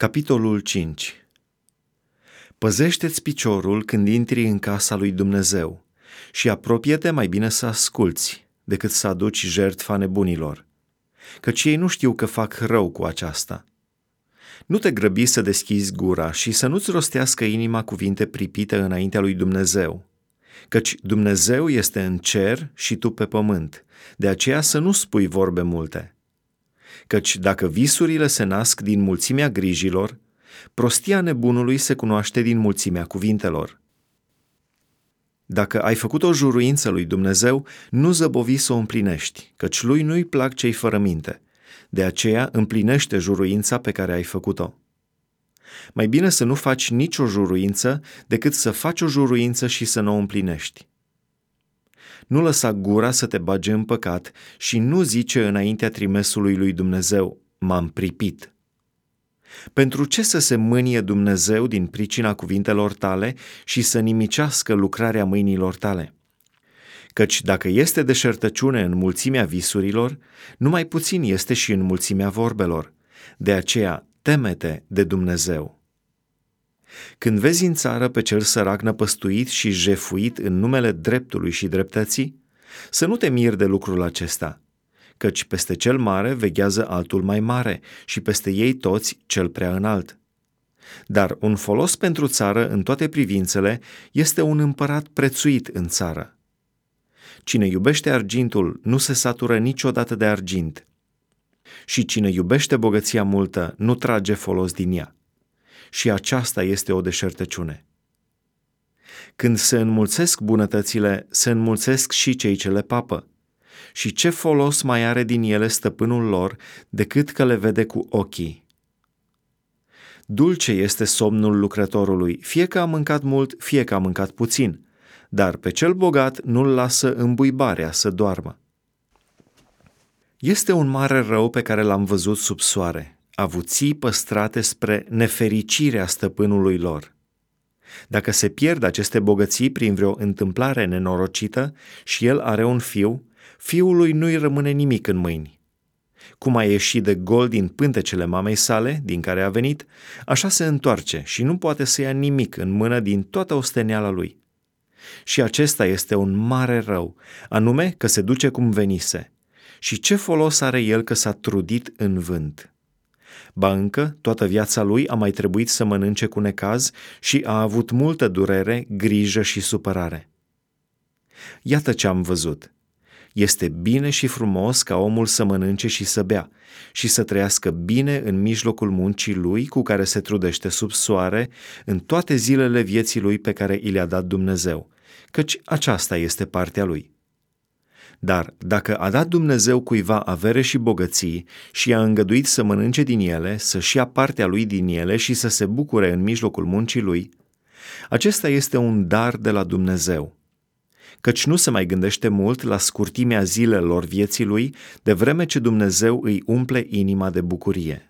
Capitolul 5 Păzește-ți piciorul când intri în casa lui Dumnezeu și apropie-te mai bine să asculți decât să aduci jertfa nebunilor, căci ei nu știu că fac rău cu aceasta. Nu te grăbi să deschizi gura și să nu-ți rostească inima cuvinte pripite înaintea lui Dumnezeu, căci Dumnezeu este în cer și tu pe pământ, de aceea să nu spui vorbe multe – căci dacă visurile se nasc din mulțimea grijilor, prostia nebunului se cunoaște din mulțimea cuvintelor. Dacă ai făcut o juruință lui Dumnezeu, nu zăbovi să o împlinești, căci lui nu-i plac cei fără minte. De aceea împlinește juruința pe care ai făcut-o. Mai bine să nu faci nicio juruință decât să faci o juruință și să nu o împlinești. Nu lăsa gura să te bage în păcat și nu zice înaintea trimesului lui Dumnezeu, m-am pripit. Pentru ce să se mânie Dumnezeu din pricina cuvintelor tale și să nimicească lucrarea mâinilor tale? Căci dacă este deșertăciune în mulțimea visurilor, numai puțin este și în mulțimea vorbelor. De aceea, temete de Dumnezeu. Când vezi în țară pe cel sărac năpăstuit și jefuit în numele dreptului și dreptății, să nu te miri de lucrul acesta, căci peste cel mare veghează altul mai mare și peste ei toți cel prea înalt. Dar un folos pentru țară în toate privințele este un împărat prețuit în țară. Cine iubește argintul nu se satură niciodată de argint, și cine iubește bogăția multă nu trage folos din ea și aceasta este o deșertăciune. Când se înmulțesc bunătățile, se înmulțesc și cei ce le papă. Și ce folos mai are din ele stăpânul lor decât că le vede cu ochii? Dulce este somnul lucrătorului, fie că a mâncat mult, fie că a mâncat puțin, dar pe cel bogat nu-l lasă îmbuibarea să doarmă. Este un mare rău pe care l-am văzut sub soare, avuții păstrate spre nefericirea stăpânului lor. Dacă se pierd aceste bogății prin vreo întâmplare nenorocită și el are un fiu, fiului nu-i rămâne nimic în mâini. Cum a ieșit de gol din pântecele mamei sale, din care a venit, așa se întoarce și nu poate să ia nimic în mână din toată osteneala lui. Și acesta este un mare rău, anume că se duce cum venise. Și ce folos are el că s-a trudit în vânt? Ba încă, toată viața lui a mai trebuit să mănânce cu necaz și a avut multă durere, grijă și supărare. Iată ce am văzut. Este bine și frumos ca omul să mănânce și să bea și să trăiască bine în mijlocul muncii lui cu care se trudește sub soare în toate zilele vieții lui pe care i le-a dat Dumnezeu, căci aceasta este partea lui. Dar dacă a dat Dumnezeu cuiva avere și bogății și a îngăduit să mănânce din ele, să-și ia partea lui din ele și să se bucure în mijlocul muncii lui, acesta este un dar de la Dumnezeu. Căci nu se mai gândește mult la scurtimea zilelor vieții lui, de vreme ce Dumnezeu îi umple inima de bucurie.